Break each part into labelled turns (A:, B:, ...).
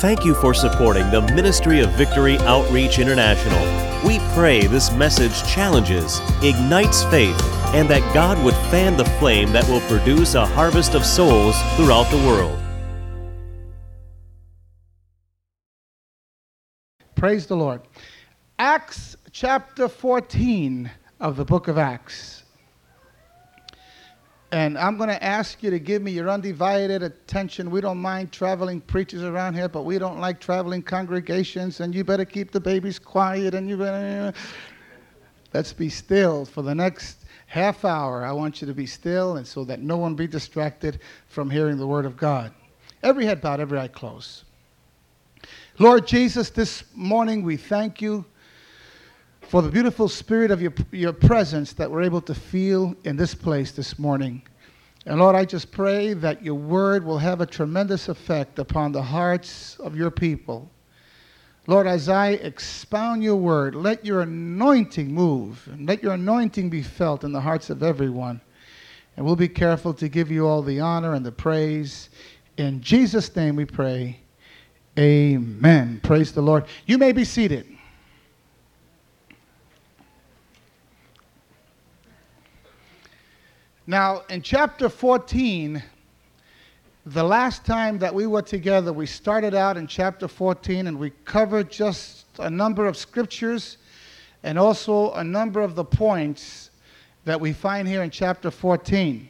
A: Thank you for supporting the Ministry of Victory Outreach International. We pray this message challenges, ignites faith, and that God would fan the flame that will produce a harvest of souls throughout the world.
B: Praise the Lord. Acts chapter 14 of the book of Acts. And I'm going to ask you to give me your undivided attention. We don't mind traveling preachers around here, but we don't like traveling congregations. And you better keep the babies quiet. And you better. Let's be still for the next half hour. I want you to be still, and so that no one be distracted from hearing the word of God. Every head bowed, every eye closed. Lord Jesus, this morning we thank you for the beautiful spirit of your, your presence that we're able to feel in this place this morning. And Lord, I just pray that your word will have a tremendous effect upon the hearts of your people. Lord, as I expound your word, let your anointing move, and let your anointing be felt in the hearts of everyone. And we'll be careful to give you all the honor and the praise. In Jesus' name we pray. Amen. Praise the Lord. You may be seated. Now, in chapter 14, the last time that we were together, we started out in chapter 14 and we covered just a number of scriptures and also a number of the points that we find here in chapter 14.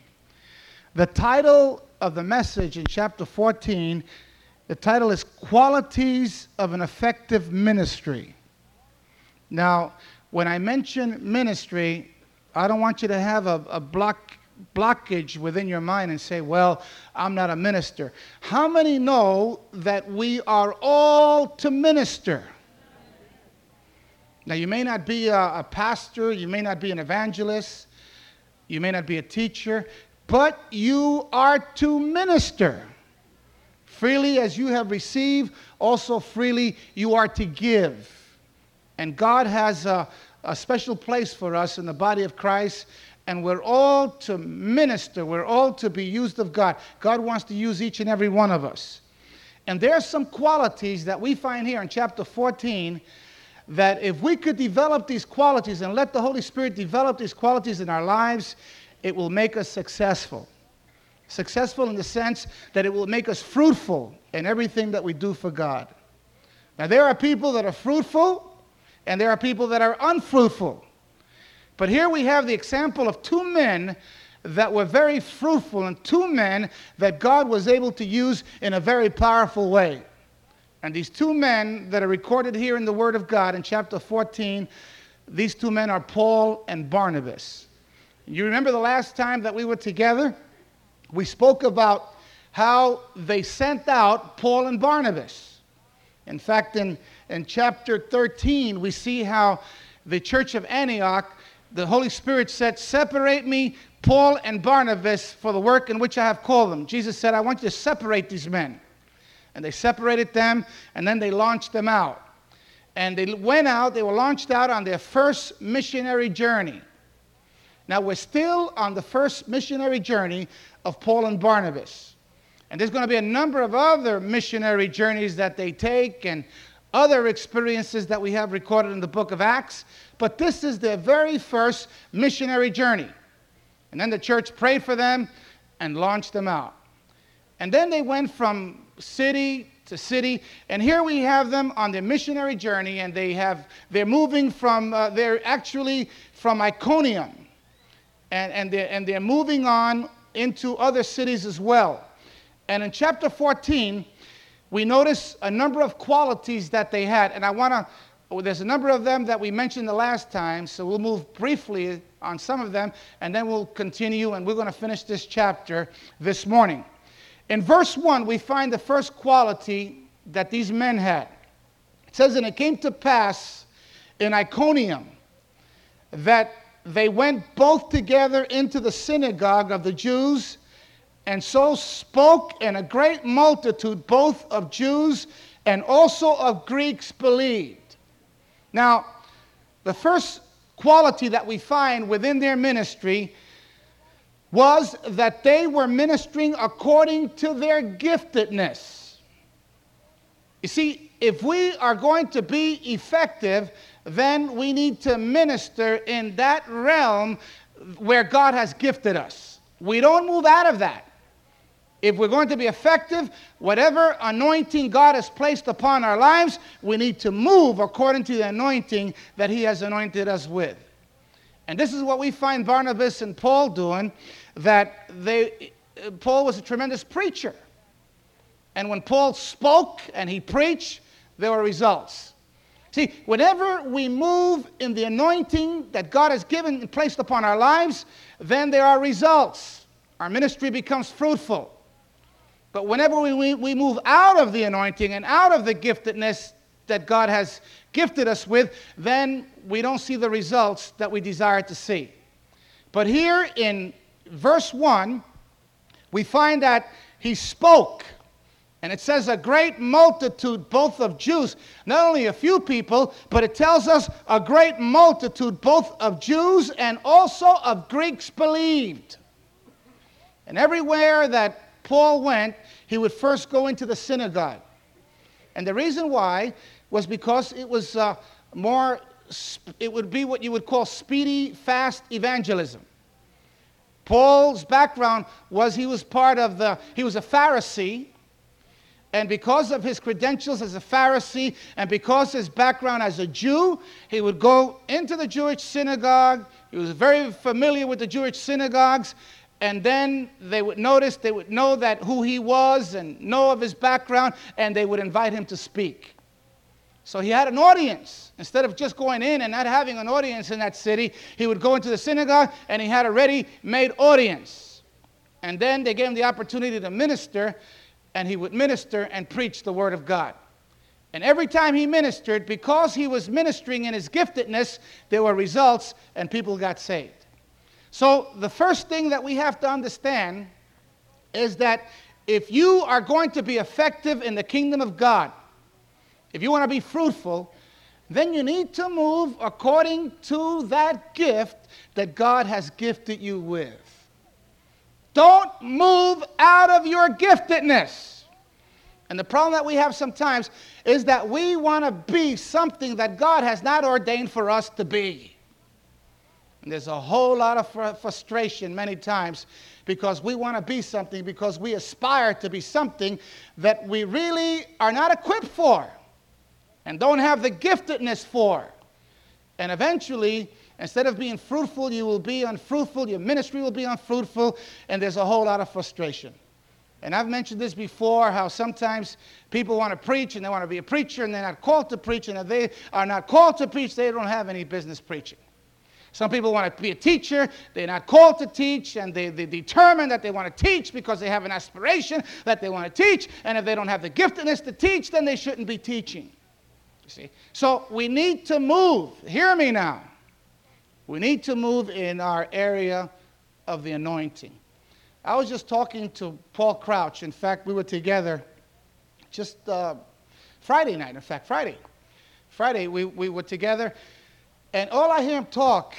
B: The title of the message in chapter 14, the title is Qualities of an Effective Ministry. Now, when I mention ministry, I don't want you to have a, a block blockage within your mind and say, Well, I'm not a minister. How many know that we are all to minister? Now, you may not be a, a, pastor, you may not be an evangelist, you may not be a teacher, but you are to minister. Freely as you have received, also freely you are to give. And God has a, a special place for us in the body of Christ and we're all to minister. We're all to be used of God. God wants to use each and every one of us. And there are some qualities that we find here in chapter 14 that if we could develop these qualities and let the Holy Spirit develop these qualities in our lives, it will make us successful. Successful in the sense that it will make us fruitful in everything that we do for God. Now, there are people that are fruitful, and there are people that are unfruitful. But here we have the example of two men that were very fruitful and two men that God was able to use in a very powerful way. And these two men that are recorded here in the Word of God in chapter 14, these two men are Paul and Barnabas. You remember the last time that we were together? We spoke about how they sent out Paul and Barnabas. In fact, in, in chapter 13, we see how the church of Antioch the Holy Spirit said, Separate me, Paul and Barnabas, for the work in which I have called them. Jesus said, I want you to separate these men. And they separated them, and then they launched them out. And they went out, they were launched out on their first missionary journey. Now, we're still on the first missionary journey of Paul and Barnabas. And there's going to be a number of other missionary journeys that they take and other experiences that we have recorded in the book of Acts but this is their very first missionary journey. And then the church prayed for them and launched them out. And then they went from city to city, and here we have them on their missionary journey, and they have they're moving from uh, they're actually from Iconium, and and they're and they're moving on into other cities as well. And in chapter 14, we notice a number of qualities that they had, and I want to oh, well, there's a number of them that we mentioned the last time, so we'll move briefly on some of them, and then we'll continue, and we're going to finish this chapter this morning. In verse 1, we find the first quality that these men had. It says, And it came to pass in Iconium that they went both together into the synagogue of the Jews, and so spoke, and a great multitude, both of Jews and also of Greeks, believed. Now, the first quality that we find within their ministry was that they were ministering according to their giftedness. You see, if we are going to be effective, then we need to minister in that realm where God has gifted us. We don't move out of that. If we're going to be effective, whatever anointing God has placed upon our lives, we need to move according to the anointing that He has anointed us with. And this is what we find Barnabas and Paul doing that they Paul was a tremendous preacher. And when Paul spoke and he preached, there were results. See, whenever we move in the anointing that God has given and placed upon our lives, then there are results. Our ministry becomes fruitful. But whenever we, we move out of the anointing and out of the giftedness that God has gifted us with, then we don't see the results that we desire to see. But here in verse 1, we find that he spoke. And it says a great multitude, both of Jews, not only a few people, but it tells us a great multitude, both of Jews and also of Greeks, believed. And everywhere that Paul went, he would first go into the synagogue. And the reason why was because it was uh, more, it would be what you would call speedy, fast evangelism. Paul's background was he was part of the, he was a Pharisee. And because of his credentials as a Pharisee and because his background as a Jew, he would go into the Jewish synagogue. He was very familiar with the Jewish synagogues and then they would notice, they would know that who he was and know of his background, and they would invite him to speak. So he had an audience. Instead of just going in and not having an audience in that city, he would go into the synagogue and he had a ready made audience. And then they gave him the opportunity to minister, and he would minister and preach the word of God. And every time he ministered, because he was ministering in his giftedness, there were results and people got saved. So, the first thing that we have to understand is that if you are going to be effective in the kingdom of God, if you want to be fruitful, then you need to move according to that gift that God has gifted you with. Don't move out of your giftedness. And the problem that we have sometimes is that we want to be something that God has not ordained for us to be. And there's a whole lot of fr- frustration many times because we want to be something, because we aspire to be something that we really are not equipped for and don't have the giftedness for. And eventually, instead of being fruitful, you will be unfruitful, your ministry will be unfruitful, and there's a whole lot of frustration. And I've mentioned this before how sometimes people want to preach and they want to be a preacher and they're not called to preach, and if they are not called to preach, they don't have any business preaching. Some people want to be a teacher, they're not called to teach, and they, they determine that they want to teach because they have an aspiration that they want to teach. And if they don't have the giftedness to teach, then they shouldn't be teaching. You see? So we need to move. Hear me now. We need to move in our area of the anointing. I was just talking to Paul Crouch. In fact, we were together just uh, Friday night. In fact, Friday. Friday, we, we were together and all I hear him talk,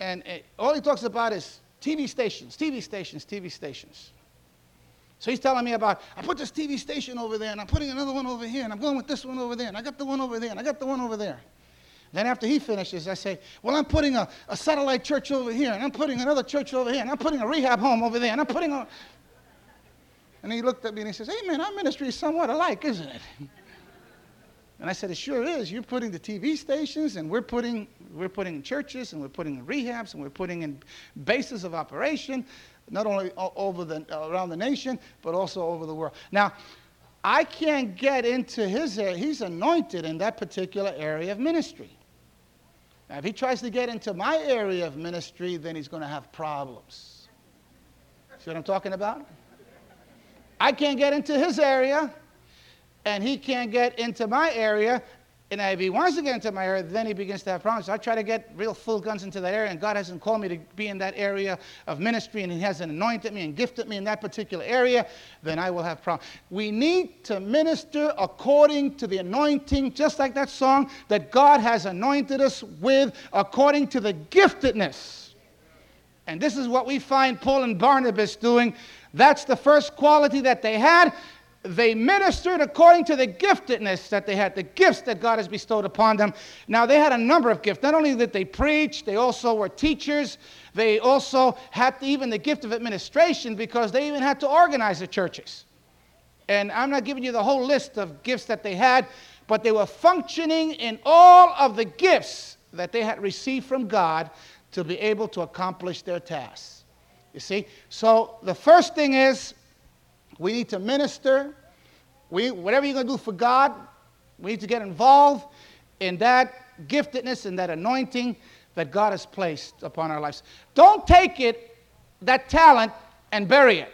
B: and eh, all he talks about is TV stations, TV stations, TV stations. So he's telling me about, I put this TV station over there, and I'm putting another one over here, and I'm going with this one over there, and I got the one over there, and I got the one over there. Then after he finishes, I say, Well, I'm putting a, a satellite church over here, and I'm putting another church over here, and I'm putting a rehab home over there, and I'm putting a. And he looked at me and he says, Hey, man, our ministry is somewhat alike, isn't it? And I said, it sure is. You're putting the TV stations, and we're putting, we're putting in churches, and we're putting in rehabs, and we're putting in bases of operation, not only over the, around the nation, but also over the world. Now, I can't get into his area. He's anointed in that particular area of ministry. Now, if he tries to get into my area of ministry, then he's going to have problems. See what I'm talking about? I can't get into his area and he can't get into my area. And if he wants to get into my area, then he begins to have problems. So I try to get real full guns into that area, and God hasn't called me to be in that area of ministry, and He hasn't anointed me and gifted me in that particular area, then I will have problems. We need to minister according to the anointing, just like that song that God has anointed us with, according to the giftedness. And this is what we find Paul and Barnabas doing. That's the first quality that they had. They ministered according to the giftedness that they had, the gifts that God has bestowed upon them. Now, they had a number of gifts. Not only did they preach, they also were teachers. They also had even the gift of administration because they even had to organize the churches. And I'm not giving you the whole list of gifts that they had, but they were functioning in all of the gifts that they had received from God to be able to accomplish their tasks. You see? So the first thing is we need to minister. We, whatever you're going to do for God, we need to get involved in that giftedness and that anointing that God has placed upon our lives. Don't take it, that talent, and bury it.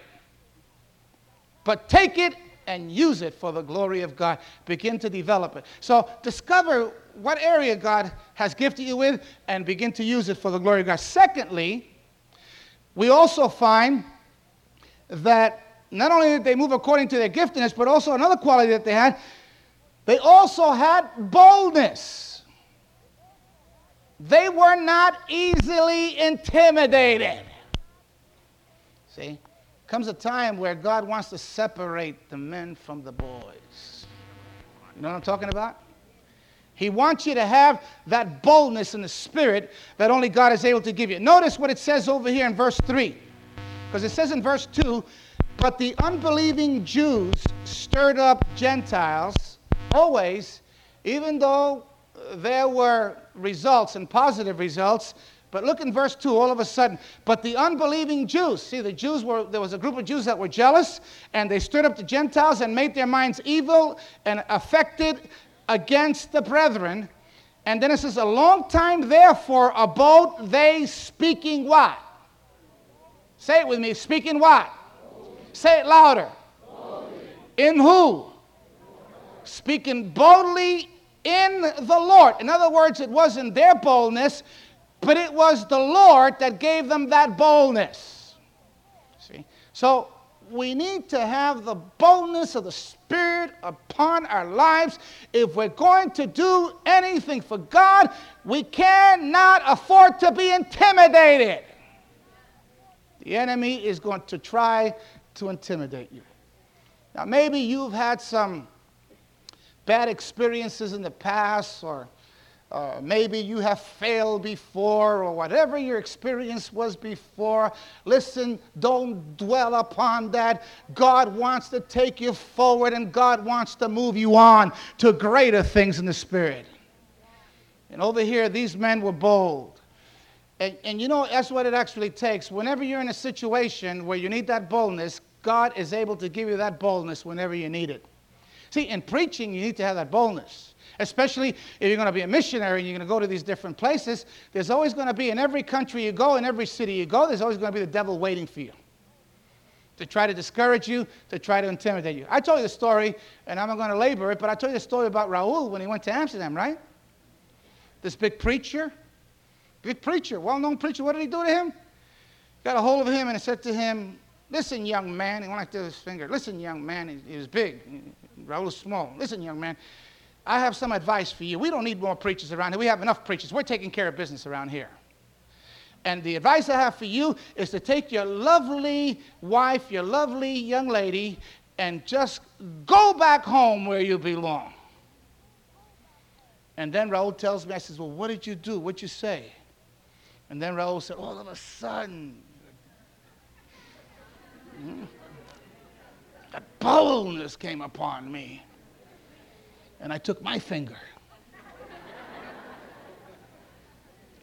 B: But take it and use it for the glory of God. Begin to develop it. So discover what area God has gifted you with and begin to use it for the glory of God. Secondly, we also find that not only did they move according to their giftedness, but also another quality that they had, they also had boldness. They were not easily intimidated. See, comes a time where God wants to separate the men from the boys. You know what I'm talking about? He wants you to have that boldness in the spirit that only God is able to give you. Notice what it says over here in verse 3. Because it says in verse 2 but the unbelieving Jews stirred up Gentiles always, even though uh, there were results and positive results. But look in verse 2, all of a sudden. But the unbelieving Jews, see, the Jews were, there was a group of Jews that were jealous, and they stirred up the Gentiles and made their minds evil and affected against the brethren. And then it says, A long time therefore abode they speaking what? Say it with me, speaking what? Say it louder. Boldly. In who? Speaking boldly in the Lord. In other words, it wasn't their boldness, but it was the Lord that gave them that boldness. See? So we need to have the boldness of the Spirit upon our lives. If we're going to do anything for God, we cannot afford to be intimidated. The enemy is going to try to intimidate you. Now, maybe you've had some bad experiences in the past, or uh, maybe you have failed before, or whatever your experience was before. Listen, don't dwell upon that. God wants to take you forward, and God wants to move you on to greater things in the Spirit. And over here, these men were bold. And, and you know, that's what it actually takes. Whenever you're in a situation where you need that boldness, God is able to give you that boldness whenever you need it. See, in preaching, you need to have that boldness. Especially if you're going to be a missionary and you're going to go to these different places, there's always going to be, in every country you go, in every city you go, there's always going to be the devil waiting for you to try to discourage you, to try to intimidate you. I told you the story, and I'm not going to labor it, but I told you the story about Raul when he went to Amsterdam, right? This big preacher, big preacher, well known preacher, what did he do to him? Got a hold of him and said to him, Listen, young man, he went like this finger. Listen, young man, he, he was big. Raul was small. Listen, young man, I have some advice for you. We don't need more preachers around here. We have enough preachers. We're taking care of business around here. And the advice I have for you is to take your lovely wife, your lovely young lady, and just go back home where you belong. And then Raul tells me, I says, Well, what did you do? What'd you say? And then Raul said, All of a sudden, Hmm. that boldness came upon me. And I took my finger.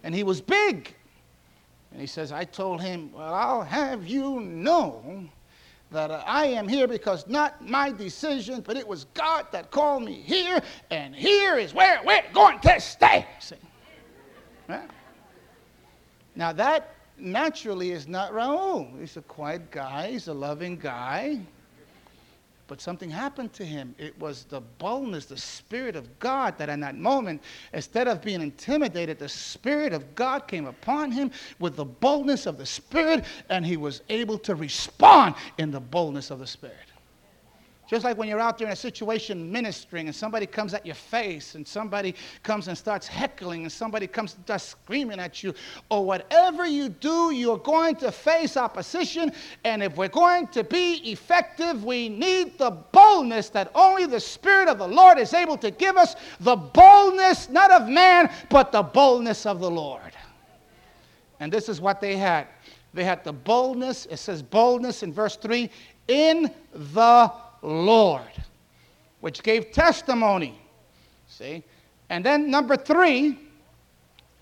B: and he was big. And he says, I told him, Well, I'll have you know that I am here because not my decision, but it was God that called me here, and here is where we're going to stay. See? Now that naturally is not Raul. He's a quiet guy, he's a loving guy. But something happened to him. It was the boldness, the Spirit of God that in that moment, instead of being intimidated, the Spirit of God came upon him with the boldness of the Spirit, and he was able to respond in the boldness of the Spirit. Just like when you're out there in a situation ministering and somebody comes at your face and somebody comes and starts heckling and somebody comes and starts screaming at you, or whatever you do, you're going to face opposition. And if we're going to be effective, we need the boldness that only the Spirit of the Lord is able to give us the boldness, not of man, but the boldness of the Lord. And this is what they had. They had the boldness, it says boldness in verse 3, in the Lord, which gave testimony. See? And then number three,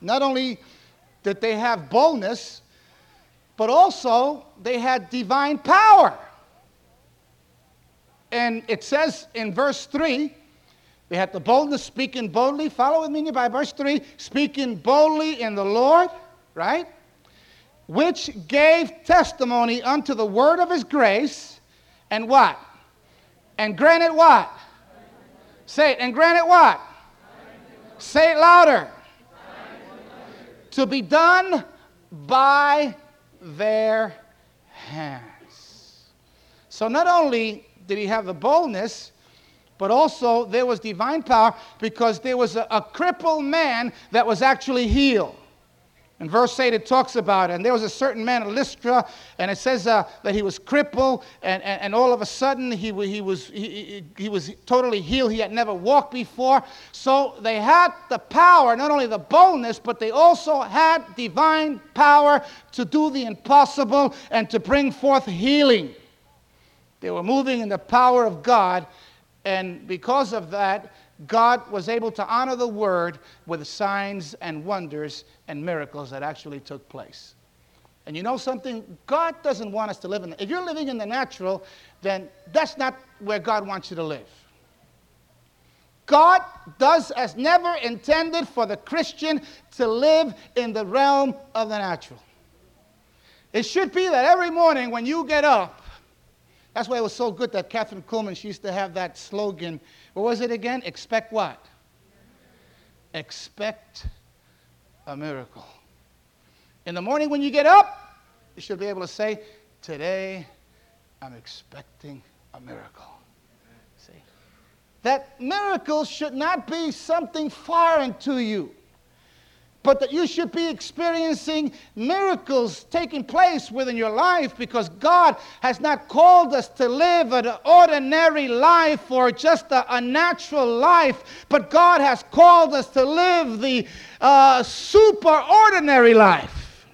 B: not only did they have boldness, but also they had divine power. And it says in verse 3, they had the boldness, speaking boldly. Follow with me by verse 3 speaking boldly in the Lord, right? Which gave testimony unto the word of his grace, and what? And granted what? Say it. And granted what? Say it louder. To be done by their hands. So not only did he have the boldness, but also there was divine power because there was a, a crippled man that was actually healed. In verse 8, it talks about. And there was a certain man at Lystra, and it says uh, that he was crippled, and, and, and, all of a sudden he, he, was, he, he was totally healed. He had never walked before. So they had the power, not only the boldness, but they also had divine power to do the impossible and to bring forth healing. They were moving in the power of God, and because of that, God was able to honor the word with signs and wonders and miracles that actually took place. And you know something? God doesn't want us to live in the, if you're living in the natural, then that's not where God wants you to live. God does as never intended for the Christian to live in the realm of the natural. It should be that every morning when you get up, that's why it was so good that Kathryn Kuhlman, she used to have that slogan. What was it again? Expect what? Expect a miracle. In the morning when you get up, you should be able to say, Today I'm expecting a miracle. See? That miracle should not be something foreign to you but that you should be experiencing miracles taking place within your life because God has not called us to live an ordinary life or just a, a natural life, but God has called us to live the uh, superordinary life.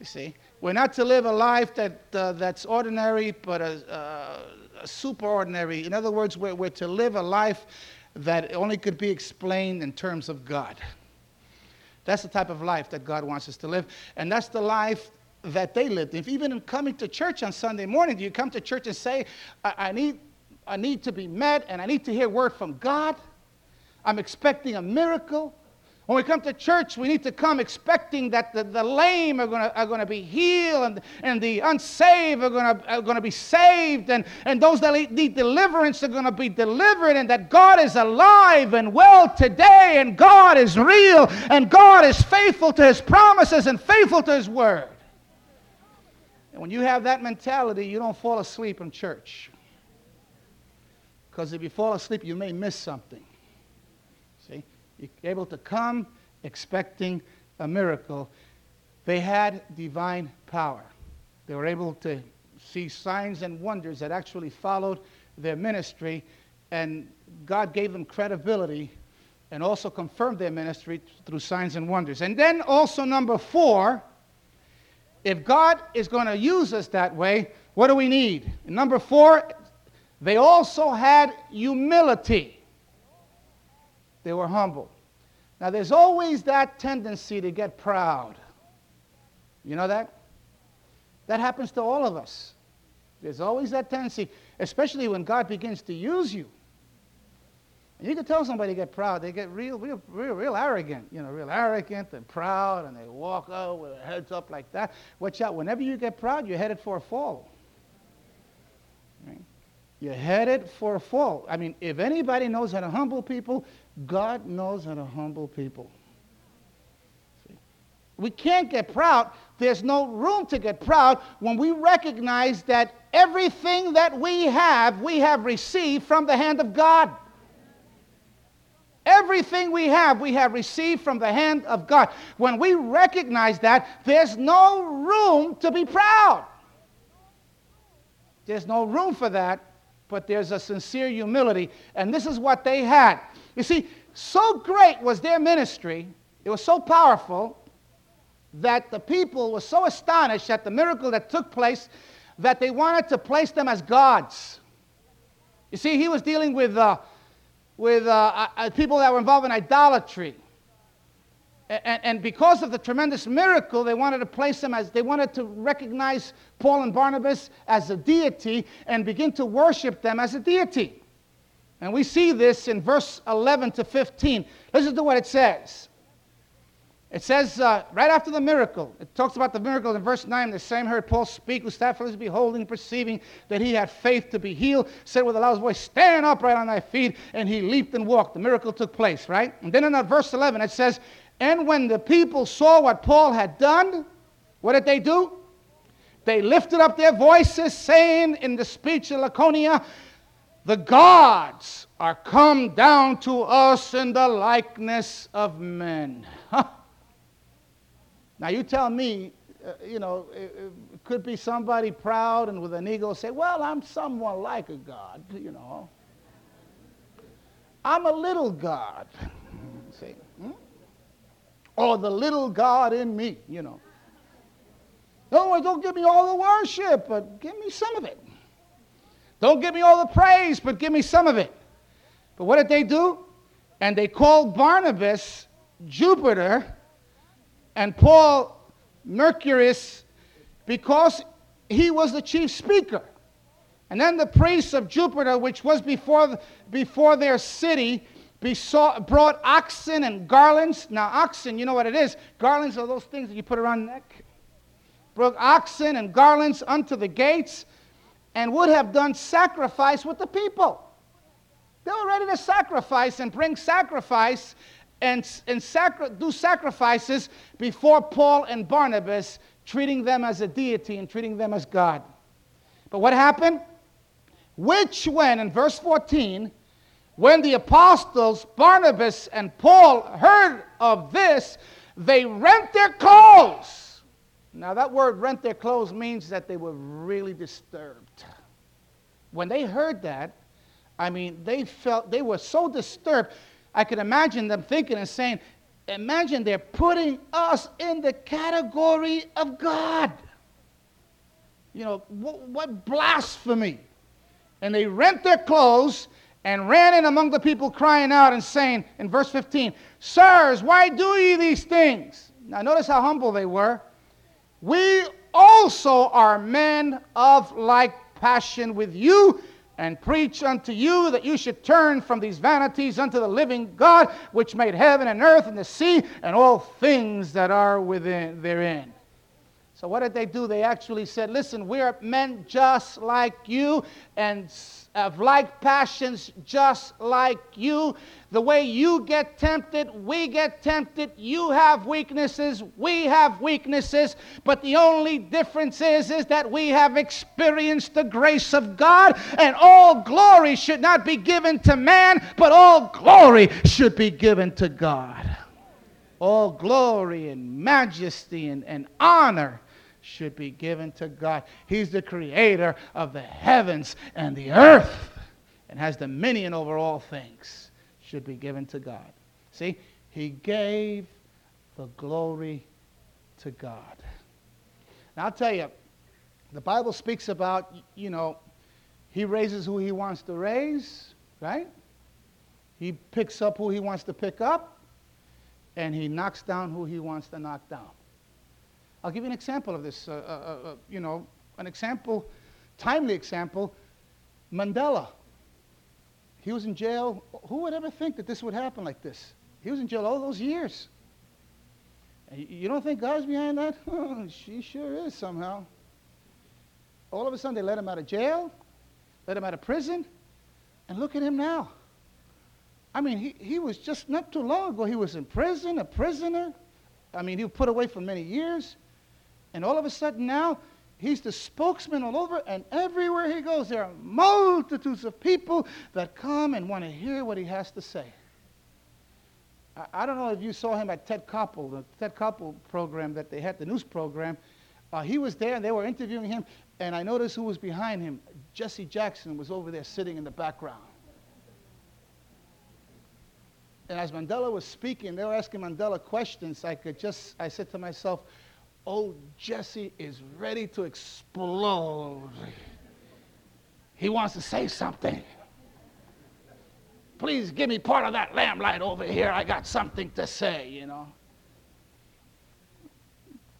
B: You see, we're not to live a life that, uh, that's ordinary, but a, uh, a. In other words, we're, we're to live a life that only could be explained in terms of God. That's the type of life that God wants us to live. And that's the life that they lived. If even in coming to church on Sunday morning, do you come to church and say, I, I, need, I need to be met and I need to hear word from God? I'm expecting a miracle. When we come to church, we need to come expecting that the, the lame are going are to be healed and, and the unsaved are going to be saved and, and those that need deliverance are going to be delivered and that God is alive and well today and God is real and God is faithful to his promises and faithful to his word. And when you have that mentality, you don't fall asleep in church. Because if you fall asleep, you may miss something. You're able to come expecting a miracle. They had divine power. They were able to see signs and wonders that actually followed their ministry, and God gave them credibility and also confirmed their ministry through signs and wonders. And then also, number four, if God is going to use us that way, what do we need? Number four, they also had humility. They were humble. Now, there's always that tendency to get proud. You know that? That happens to all of us. There's always that tendency, especially when God begins to use you. And you can tell somebody to get proud. They get real, real, real, real arrogant. You know, real arrogant and proud, and they walk out with their heads up like that. Watch out. Whenever you get proud, you're headed for a fall. Right? You're headed for a fall. I mean, if anybody knows how to humble people, God knows how to humble people. See? We can't get proud. there's no room to get proud when we recognize that everything that we have, we have received from the hand of God. Everything we have, we have received from the hand of God. When we recognize that, there's no room to be proud. There's no room for that, but there's a sincere humility. And this is what they had. You see, so great was their ministry, it was so powerful that the people were so astonished at the miracle that took place that they wanted to place them as gods. You see, he was dealing with, uh, with uh, uh, people that were involved in idolatry. And, and, because of the tremendous miracle, they wanted to place them as, they wanted to recognize Paul and Barnabas as a deity and begin to worship them as a deity. And we see this in verse 11 to 15. Listen to what it says. It says uh, right after the miracle, it talks about the miracle in verse 9. The same heard Paul speak, who sat for beholding, perceiving that he had faith to be healed, said with a loud voice, Stand upright on thy feet. And he leaped and walked. The miracle took place, right? And then in verse 11, it says, And when the people saw what Paul had done, what did they do? They lifted up their voices, saying in the speech of Lycaonia, The gods are come down to us in the likeness of men. Now, you tell me, uh, you know, it, it, could be somebody proud and with an ego say, well, I'm someone like a God, you know. I'm a little God. See? Hmm? Or the little God in me, you know. No, don't give me all the worship, but give me some of it. Don't give me all the praise, but give me some of it. But what did they do? And they called Barnabas Jupiter and Paul Mercurius because he was the chief speaker. And then the priests of Jupiter, which was before, before their city, besought, brought oxen and garlands. Now, oxen, you know what it is. Garlands are those things that you put around the neck. Brought oxen and garlands unto the gates and would have done sacrifice with the people. They were ready to sacrifice and bring sacrifice and, and sacri- do sacrifices before Paul and Barnabas, treating them as a deity and treating them as God. But what happened? Which, when, in verse 14, when the apostles Barnabas and Paul heard of this, they rent their clothes. Now, that word rent their clothes means that they were really disturbed. When they heard that, I mean, they felt they were so disturbed I could imagine them thinking and saying, Imagine they're putting us in the category of God. You know, what, what blasphemy. And they rent their clothes and ran in among the people, crying out and saying, in verse 15, Sirs, why do ye these things? Now, notice how humble they were. We also are men of like passion with you and preach unto you that you should turn from these vanities unto the living God, which made heaven and earth and the sea and all things that are within therein. So what did they do? They actually said, "Listen, we're men just like you, and of like passions just like you. The way you get tempted, we get tempted. You have weaknesses, we have weaknesses. But the only difference is, is that we have experienced the grace of God, and all glory should not be given to man, but all glory should be given to God. All glory and majesty and, and honor should be given to God. He's the creator of the heavens and the earth and has dominion over all things. Should be given to God. See, he gave the glory to God. Now, I'll tell you, the Bible speaks about, you know, he raises who he wants to raise, right? He picks up who he wants to pick up, and he knocks down who he wants to knock down. I'll give you an example of this. Uh, uh, uh, uh, you know, an example, timely example. Mandela. He was in jail. Who would ever think that this would happen like this? He was in jail all those years. You don't think God's behind that? She sure is somehow. All of a sudden, they let him out of jail, let him out of prison, and look at him now. I mean, he, he was just not too long ago, he was in prison, a prisoner. I mean, he was put away for many years. And all of a sudden now, he's the spokesman all over, and everywhere he goes, there are multitudes of people that come and want to hear what he has to say. I, I don't know if you saw him at Ted Koppel, the Ted Koppel program that they had, the news program. Uh, he was there, and they were interviewing him, and I noticed who was behind him. Jesse Jackson was over there sitting in the background. And as Mandela was speaking, they were asking Mandela questions. I could just, I said to myself, oh, Jesse is ready to explode. He wants to say something. Please give me part of that lamplight over here. I got something to say, you know.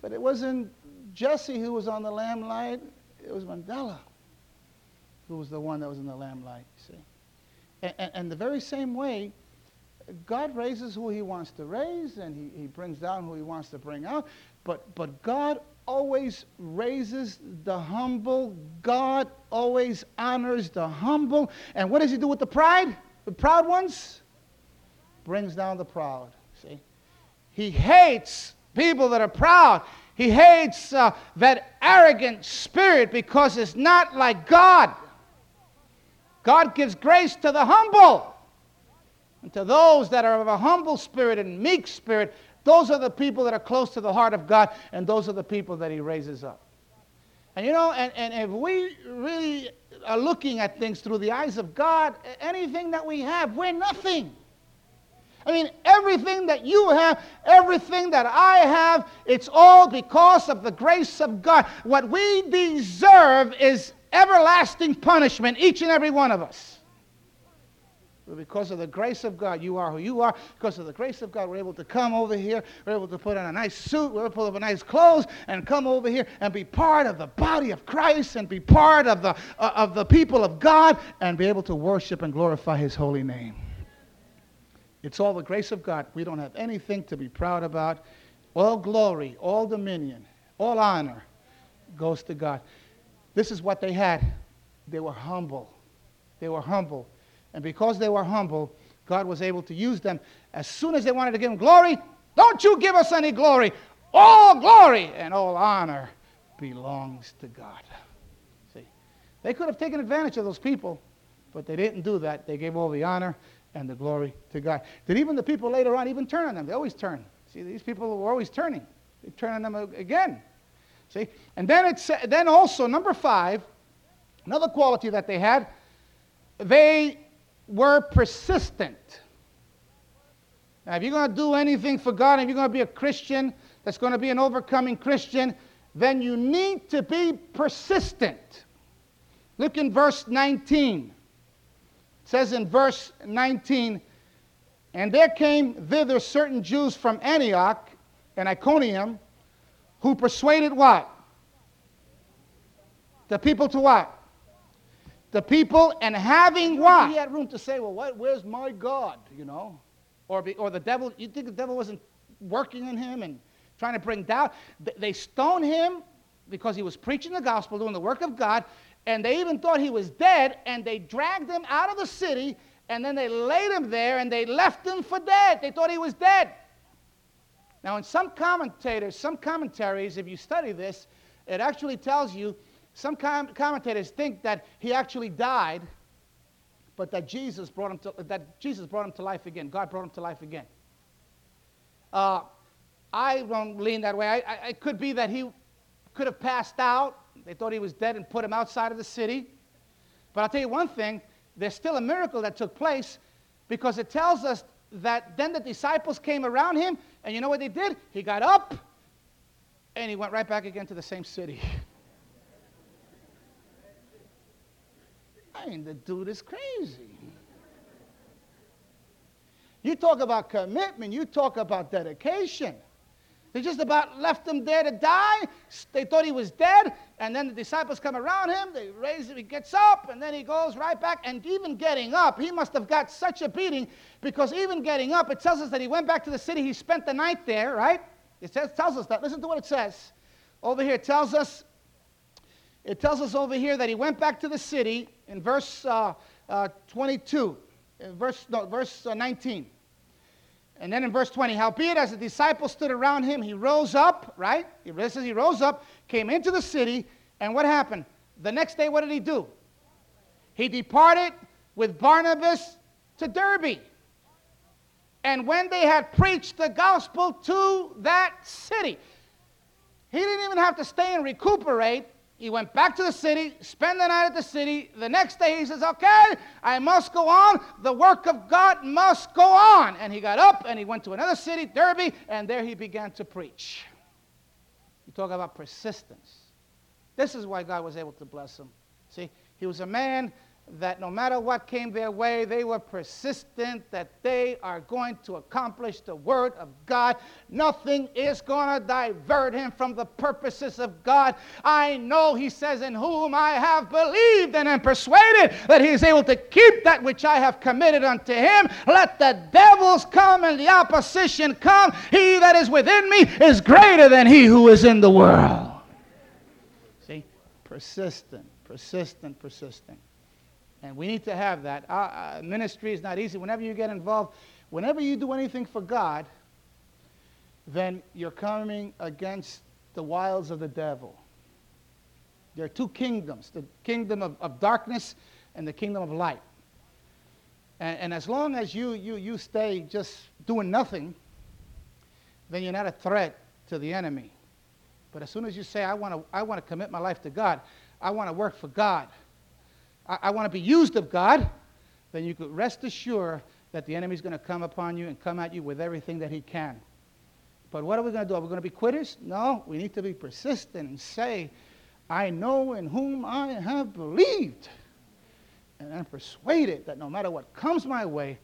B: But it wasn't Jesse who was on the lamplight, it was Mandela who was the one that was in the lamplight, you see. And, and, and the very same way, God raises who he wants to raise and he, he brings down who he wants to bring out. But, but God always raises the humble. God always honors the humble. And what does he do with the pride? The proud ones? Brings down the proud. See? He hates people that are proud. He hates uh, that arrogant spirit because it's not like God. God gives grace to the humble. And to those that are of a humble spirit and meek spirit, those are the people that are close to the heart of God, and those are the people that He raises up. And you know, and, and if we really are looking at things through the eyes of God, anything that we have, we're nothing. I mean, everything that you have, everything that I have, it's all because of the grace of God. What we deserve is everlasting punishment, each and every one of us. Because of the grace of God, you are who you are. Because of the grace of God, we're able to come over here. We're able to put on a nice suit. We're able to put on nice clothes and come over here and be part of the body of Christ and be part of the, uh, of the people of God and be able to worship and glorify His holy name. It's all the grace of God. We don't have anything to be proud about. All glory, all dominion, all honor goes to God. This is what they had. They were humble. They were humble. And because they were humble, God was able to use them. As soon as they wanted to give him glory, don't you give us any glory. All glory and all honor belongs to God. See, they could have taken advantage of those people, but they didn't do that. They gave all the honor and the glory to God. Did even the people later on even turn on them? They always turn. See, these people were always turning. They turn on them again. See, and then it's then also number five, another quality that they had, they were persistent. Now, if you're going to do anything for God, if you're going to be a Christian that's going to be an overcoming Christian, then you need to be persistent. Look in verse 19. It says in verse 19, And there came thither certain Jews from Antioch and Iconium who persuaded what? The people to what? The people and having what? He had room to say, well, what, where's my God, you know? Or, be, or the devil, you think the devil wasn't working in him and trying to bring doubt? They stoned him because he was preaching the gospel, doing the work of God, and they even thought he was dead, and they dragged him out of the city, and then they laid him there, and they left him for dead. They thought he was dead. Now, in some commentators, some commentaries, if you study this, it actually tells you some com- commentators think that he actually died, but that Jesus brought him to, that Jesus brought him to life again. God brought him to life again. Uh, I don't lean that way. I, I, it could be that he could have passed out. They thought he was dead and put him outside of the city. But I'll tell you one thing there's still a miracle that took place because it tells us that then the disciples came around him, and you know what they did? He got up and he went right back again to the same city. Mean, the dude is crazy. You talk about commitment, you talk about dedication. They just about left him there to die. They thought he was dead, and then the disciples come around him. They raise him, he gets up, and then he goes right back. And even getting up, he must have got such a beating because even getting up, it tells us that he went back to the city. He spent the night there, right? It says, tells us that. Listen to what it says. Over here, it tells us it tells us over here that he went back to the city in verse uh, uh, 22, in verse, no, verse uh, 19. And then in verse 20, howbeit as the disciples stood around him, he rose up, right? He says he rose up, came into the city, and what happened? The next day, what did he do? He departed with Barnabas to Derbe. And when they had preached the gospel to that city, he didn't even have to stay and recuperate. He went back to the city, spent the night at the city. The next day he says, Okay, I must go on. The work of God must go on. And he got up and he went to another city, Derbe, and there he began to preach. You talk about persistence. This is why God was able to bless him. See, he was a man that no matter what came their way, they were persistent that they are going to accomplish the Word of God. Nothing is going to divert him from the purposes of God. I know, he says, in whom I have believed and am persuaded that he is able to keep that which I have committed unto him. Let the devils come and the opposition come. He that is within me is greater than he who is in the world. See, persistent, persistent, persistent. And we need to have that. Ministry is not easy. Whenever you get involved, whenever you do anything for God, then you're coming against the wiles of the devil. There are two kingdoms the kingdom of, of darkness and the kingdom of light. And, and as long as you, you, you stay just doing nothing, then you're not a threat to the enemy. But as soon as you say, I want to I wanna commit my life to God, I want to work for God, I, I want to be used of God, then you could rest assured that the enemy's going to come upon you and come at you with everything that he can. But what are we going to do? Are we going to be quitters? No, we need to be persistent and say, I know in whom I have believed. And I'm persuaded that no matter what comes my way,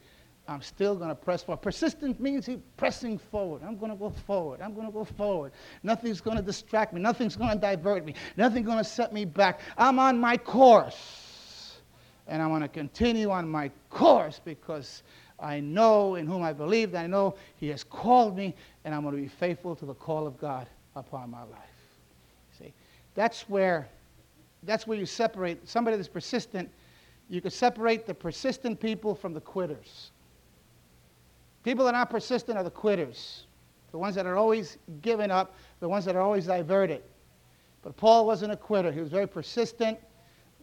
B: I'm still going to press forward. Persistent means pressing forward. I'm going to go forward. I'm going to go forward. Nothing's going to distract me. Nothing's going to divert me. Nothing's going to set me back. I'm on my course and I want to continue on my course because I know in whom I believe, I know He has called me, and I'm going to be faithful to the call of God upon my life. See, that's where, that's where you separate somebody that's persistent. You can separate the persistent people from the quitters. People that are not persistent are the quitters, the ones that are always giving up, the ones that are always diverted. But Paul wasn't a quitter. He was very persistent.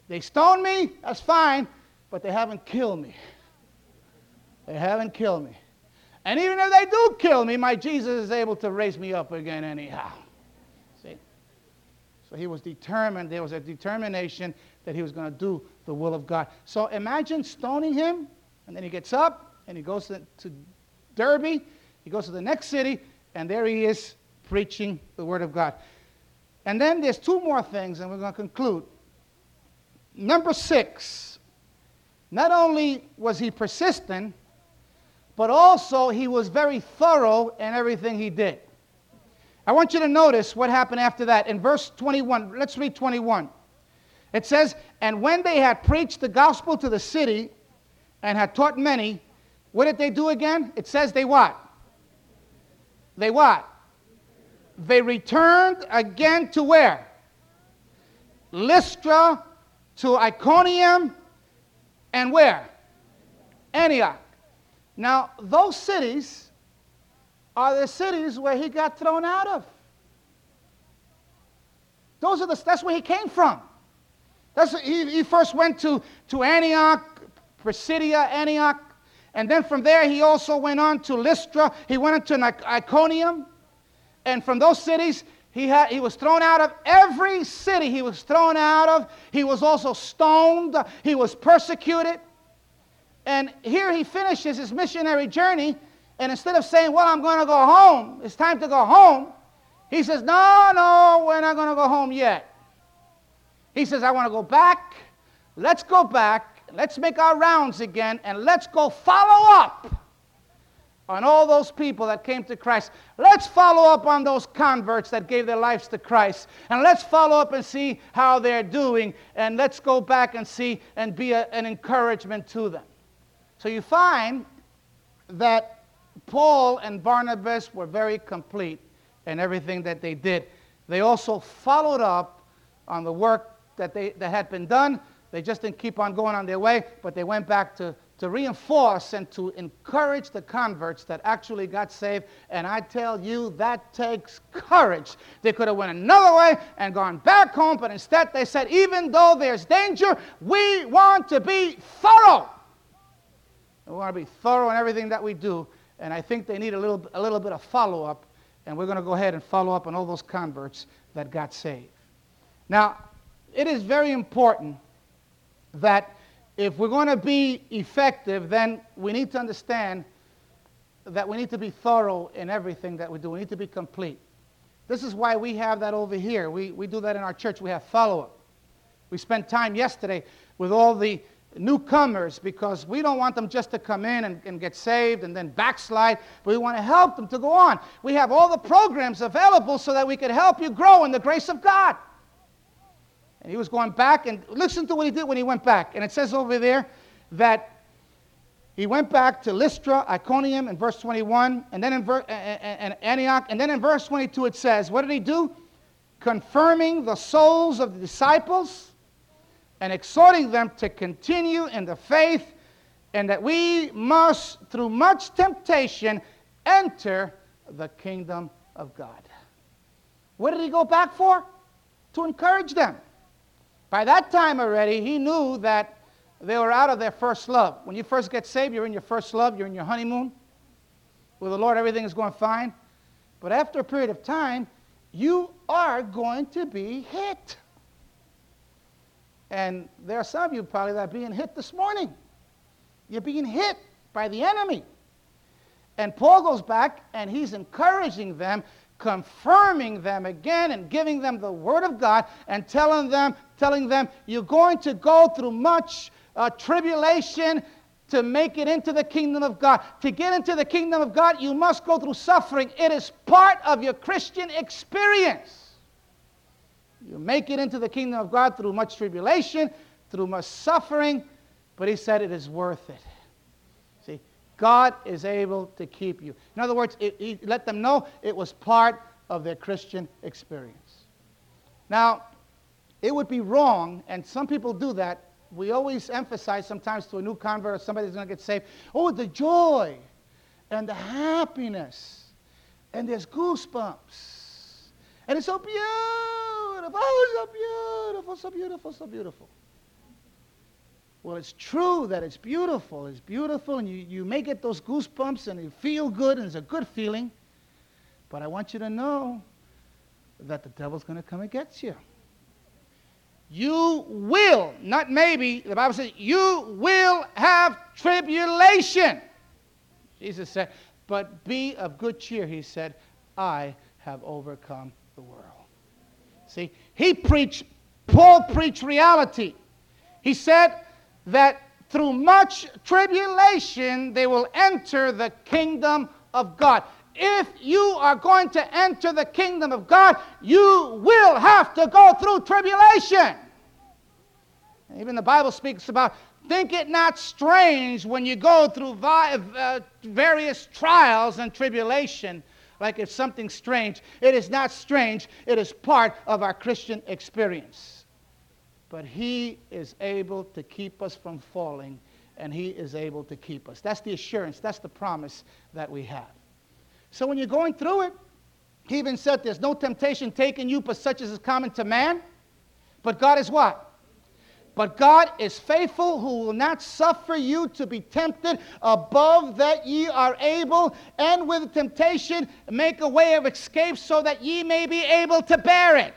B: They stoned me, that's fine, but they haven't killed me. They haven't killed me. And even if they do kill me, my Jesus is able to raise me up again anyhow. See? So he was determined, there was a determination that he was going to do the will of God. So imagine stoning him, and then he gets up and he goes to, to Derbe, he goes to the next city, and there he is preaching the word of God. And then there's two more things, and we're going to conclude. Number six, not only was he persistent, but also he was very thorough in everything he did. I want you to notice what happened after that. In verse 21, let's read 21. It says, And when they had preached the gospel to the city and had taught many, what did they do again? It says they what? They what? They returned again to where? Lystra to Iconium and where? Antioch. Now, those cities are the cities where he got thrown out of. Those are the, that's where he came from. That's, he, he first went to, to Antioch, Pisidia, Antioch, and then from there he also went on to Lystra. He went into Iconium. And from those cities, he, had, he was thrown out of every city he was thrown out of. He was also stoned. He was persecuted. And here he finishes his missionary journey. And instead of saying, Well, I'm going to go home, it's time to go home, he says, No, no, we're not going to go home yet. He says, I want to go back. Let's go back. Let's make our rounds again. And let's go follow up on all those people that came to Christ. Let's follow up on those converts that gave their lives to Christ. And let's follow up and see how they're doing. And let's go back and see and be a, an encouragement to them. So you find that Paul and Barnabas were very complete in everything that they did. They also followed up on the work that, they, that had been done. They just didn't keep on going on their way, but they went back to to reinforce and to encourage the converts that actually got saved. And I tell you, that takes courage. They could have went another way and gone back home, but instead they said, even though there's danger, we want to be thorough. We want to be thorough in everything that we do. And I think they need a little, a little bit of follow up. And we're going to go ahead and follow up on all those converts that got saved. Now, it is very important that if we're going to be effective, then we need to understand that we need to be thorough in everything that we do. We need to be complete. This is why we have that over here. We, we do that in our church. We have follow up. We spent time yesterday with all the newcomers because we don't want them just to come in and, and, get saved and then backslide, but we want to help them to go on. We have all the programs available so that we can help you grow in the grace of God. And he was going back, and listen to what he did when he went back. And it says over there that he went back to Lystra, Iconium in verse 21, and then in ver- and Antioch. And then in verse 22 it says, What did he do? Confirming the souls of the disciples and exhorting them to continue in the faith, and that we must, through much temptation, enter the kingdom of God. What did he go back for? To encourage them. By that time already, he knew that they were out of their first love. When you first get saved, you're in your first love, you're in your honeymoon. With the Lord, everything is going fine. But after a period of time, you are going to be hit. And there are some of you probably that are being hit this morning. You're being hit by the enemy. And Paul goes back and he's encouraging them confirming them again and giving them the word of God and telling them, telling them, you're going to go through much uh, tribulation to make it into the kingdom of God. To get into the kingdom of God, you must go through suffering. It is part of your Christian experience. You make it into the kingdom of God through much tribulation, through much suffering, but he said it is worth it. God is able to keep you. In other words, it, he let them know it was part of their Christian experience. Now, it would be wrong, and some people do that. We always emphasize sometimes to a new convert or somebody who's going to get saved oh, the joy and the happiness, and there's goosebumps. And it's so beautiful. Oh, it's so beautiful, so beautiful, so beautiful. Well, it's true that it's beautiful. It's beautiful, and you, you may get those goosebumps, and you feel good, and it's a good feeling. But I want you to know that the devil's going to come against you. You will, not maybe, the Bible says, you will have tribulation. Jesus said, but be of good cheer, he said, I have overcome the world. See, he preached, Paul preached reality. He said, that through much tribulation they will enter the kingdom of God. If you are going to enter the kingdom of God, you will have to go through tribulation. Even the Bible speaks about think it not strange when you go through uh, various trials and tribulation like it's something strange. It is not strange, it is part of our Christian experience but He is able to keep us from falling, and He is able to keep us. That's the assurance, that's the promise that we have. So when you're going through it, He even said there's no temptation taken you but such as is common to man. But God is what? But God is faithful, who will not suffer you to be tempted above that ye are able, and with temptation make a way of escape so that ye may be able to bear it.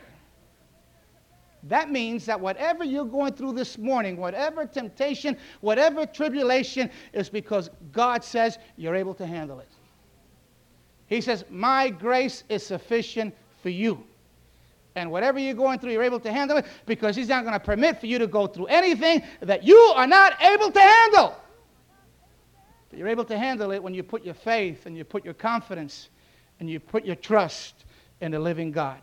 B: That means that whatever you're going through this morning, whatever temptation, whatever tribulation, is because God says you're able to handle it. He says, My grace is sufficient for you. And whatever you're going through, you're able to handle it because He's not going to permit for you to go through anything that you are not able to handle. But you're able to handle it when you put your faith and you put your confidence and you put your trust in the living God.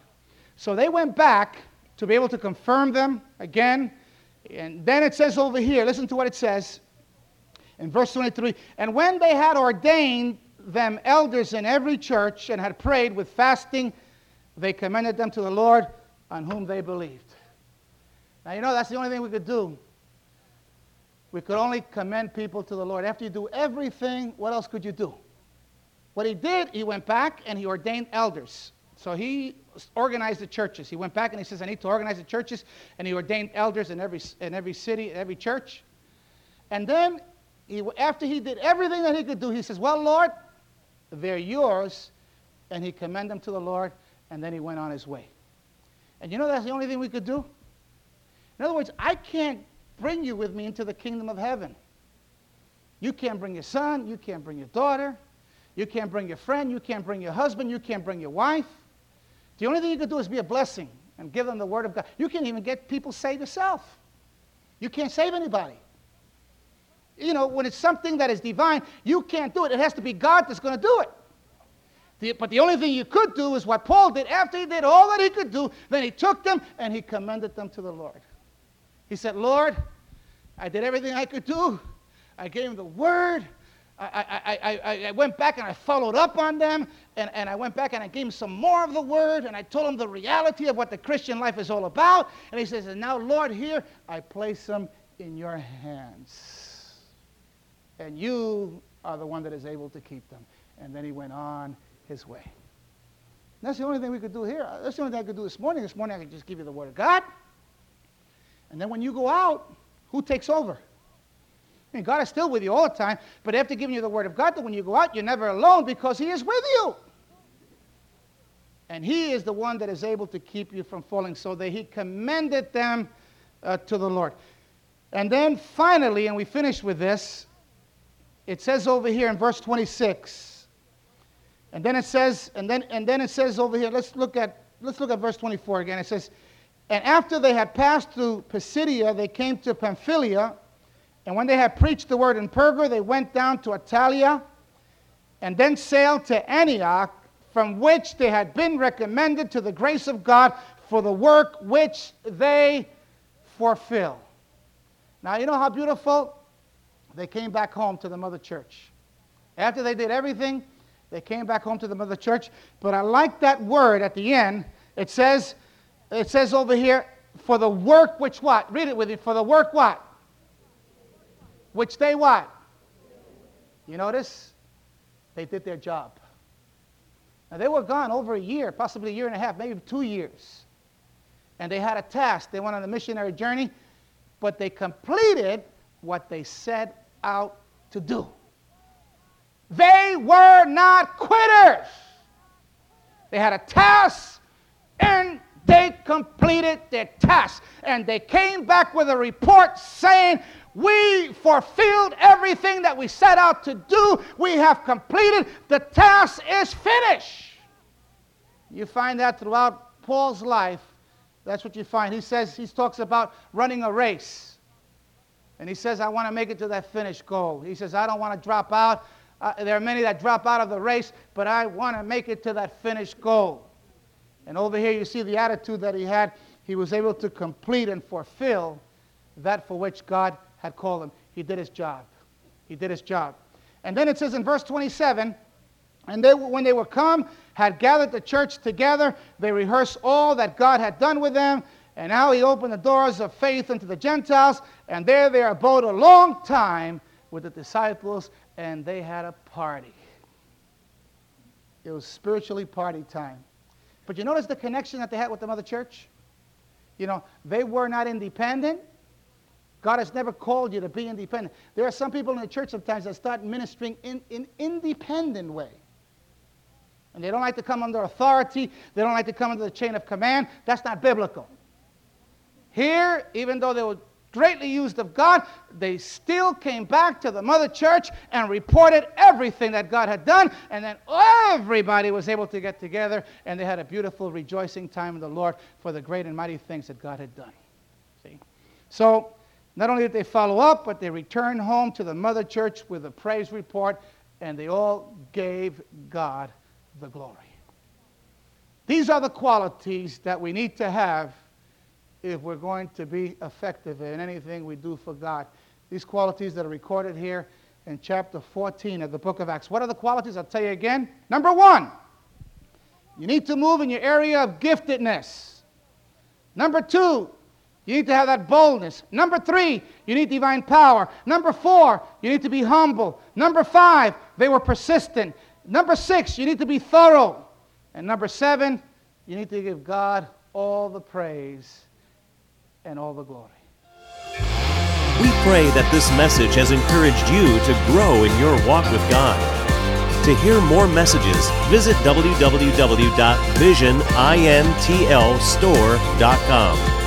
B: So they went back to be able to confirm them again. And then it says over here, listen to what it says in verse 23 And when they had ordained them elders in every church and had prayed with fasting, they commended them to the Lord on whom they believed. Now, you know, that's the only thing we could do we could only commend people to the Lord. After you do everything, what else could you do? What he did, he went back and he ordained elders. So he organized the churches. He went back and he says, I need to organize the churches. And he ordained elders in every, in every city, in every church. And then, he, after he did everything that he could do, he says, Well, Lord, they're yours. And he commended them to the Lord. And then he went on his way. And you know that's the only thing we could do? In other words, I can't bring you with me into the kingdom of heaven. You can't bring your son. You can't bring your daughter. You can't bring your friend. You can't bring your husband. You can't bring your wife. The only thing you can do is be a blessing and give them the word of God. You can't even get people saved yourself. You can't save anybody. You know, when it's something that is divine, you can't do it. It has to be God that's going to do it. The, but the only thing you could do is what Paul did. After he did all that he could do, then he took them and he commended them to the Lord. He said, Lord, I did everything I could do. I gave him the word. I, I, I, I, went back and I followed up on them, and, and I went back and I gave him some more of the word, and I told him the reality of what the Christian life is all about. And he says, And now, Lord, here I place them in your hands. And you are the one that is able to keep them. And then he went on his way. And that's the only thing we could do here. That's the only thing I could do this morning. This morning I could just give you the word of God. And then when you go out, who takes over? Mean, God is still with you all the time, but after giving you the word of God, that when you go out, you're never alone because He is with you. And He is the one that is able to keep you from falling, so that He commended them uh, to the Lord. And then finally, and we finish with this, it says over here in verse 26. And then it says, and then and then it says over here, let's look at let's look at verse 24 again. It says, And after they had passed through Pisidia, they came to Pamphylia and when they had preached the word in Perga, they went down to Attalia and then sailed to Antioch, from which they had been recommended to the grace of God for the work which they fulfill. Now, you know how beautiful? They came back home to the mother church. After they did everything, they came back home to the mother church. But I like that word at the end. It says, it says over here, for the work which what? Read it with me. For the work what? Which they what? You notice? They did their job. Now they were gone over a year, possibly a year and a half, maybe two years. And they had a task. They went on a missionary journey, but they completed what they set out to do. They were not quitters. They had a task and they completed their task. And they came back with a report saying, we fulfilled everything that we set out to do. We have completed. The task is finished. You find that throughout Paul's life. That's what you find. He says, he talks about running a race. And he says, I want to make it to that finish goal. He says, I don't want to drop out. Uh, there are many that drop out of the race, but I want to make it to that finish goal. And over here, you see the attitude that he had. He was able to complete and fulfill that for which God had called him. He did his job. He did his job. And then it says in verse 27 and they, when they were come, had gathered the church together, they rehearsed all that God had done with them. And now he opened the doors of faith unto the Gentiles. And there they abode a long time with the disciples, and they had a party. It was spiritually party time. But you notice the connection that they had with the mother church? You know, they were not independent. God has never called you to be independent. There are some people in the church sometimes that start ministering in an in independent way. And they don't like to come under authority. They don't like to come under the chain of command. That's not biblical. Here, even though they were greatly used of God, they still came back to the mother church and reported everything that God had done. And then everybody was able to get together and they had a beautiful rejoicing time in the Lord for the great and mighty things that God had done. See? So not only did they follow up, but they returned home to the mother church with a praise report, and they all gave God the glory. These are the qualities that we need to have if we're going to be effective in anything we do for God. These qualities that are recorded here in chapter 14 of the book of Acts. What are the qualities? I'll tell you again. Number one, you need to move in your area of giftedness. Number two, You need to have that boldness. Number three, you need divine power. Number four, you need to be humble. Number five, they were persistent. Number six, you need to be thorough. And number seven, you need to give God all the praise and all the glory.
A: We pray that this message has encouraged you to grow in your walk with God. To hear more messages, visit www.visionintlstore.com.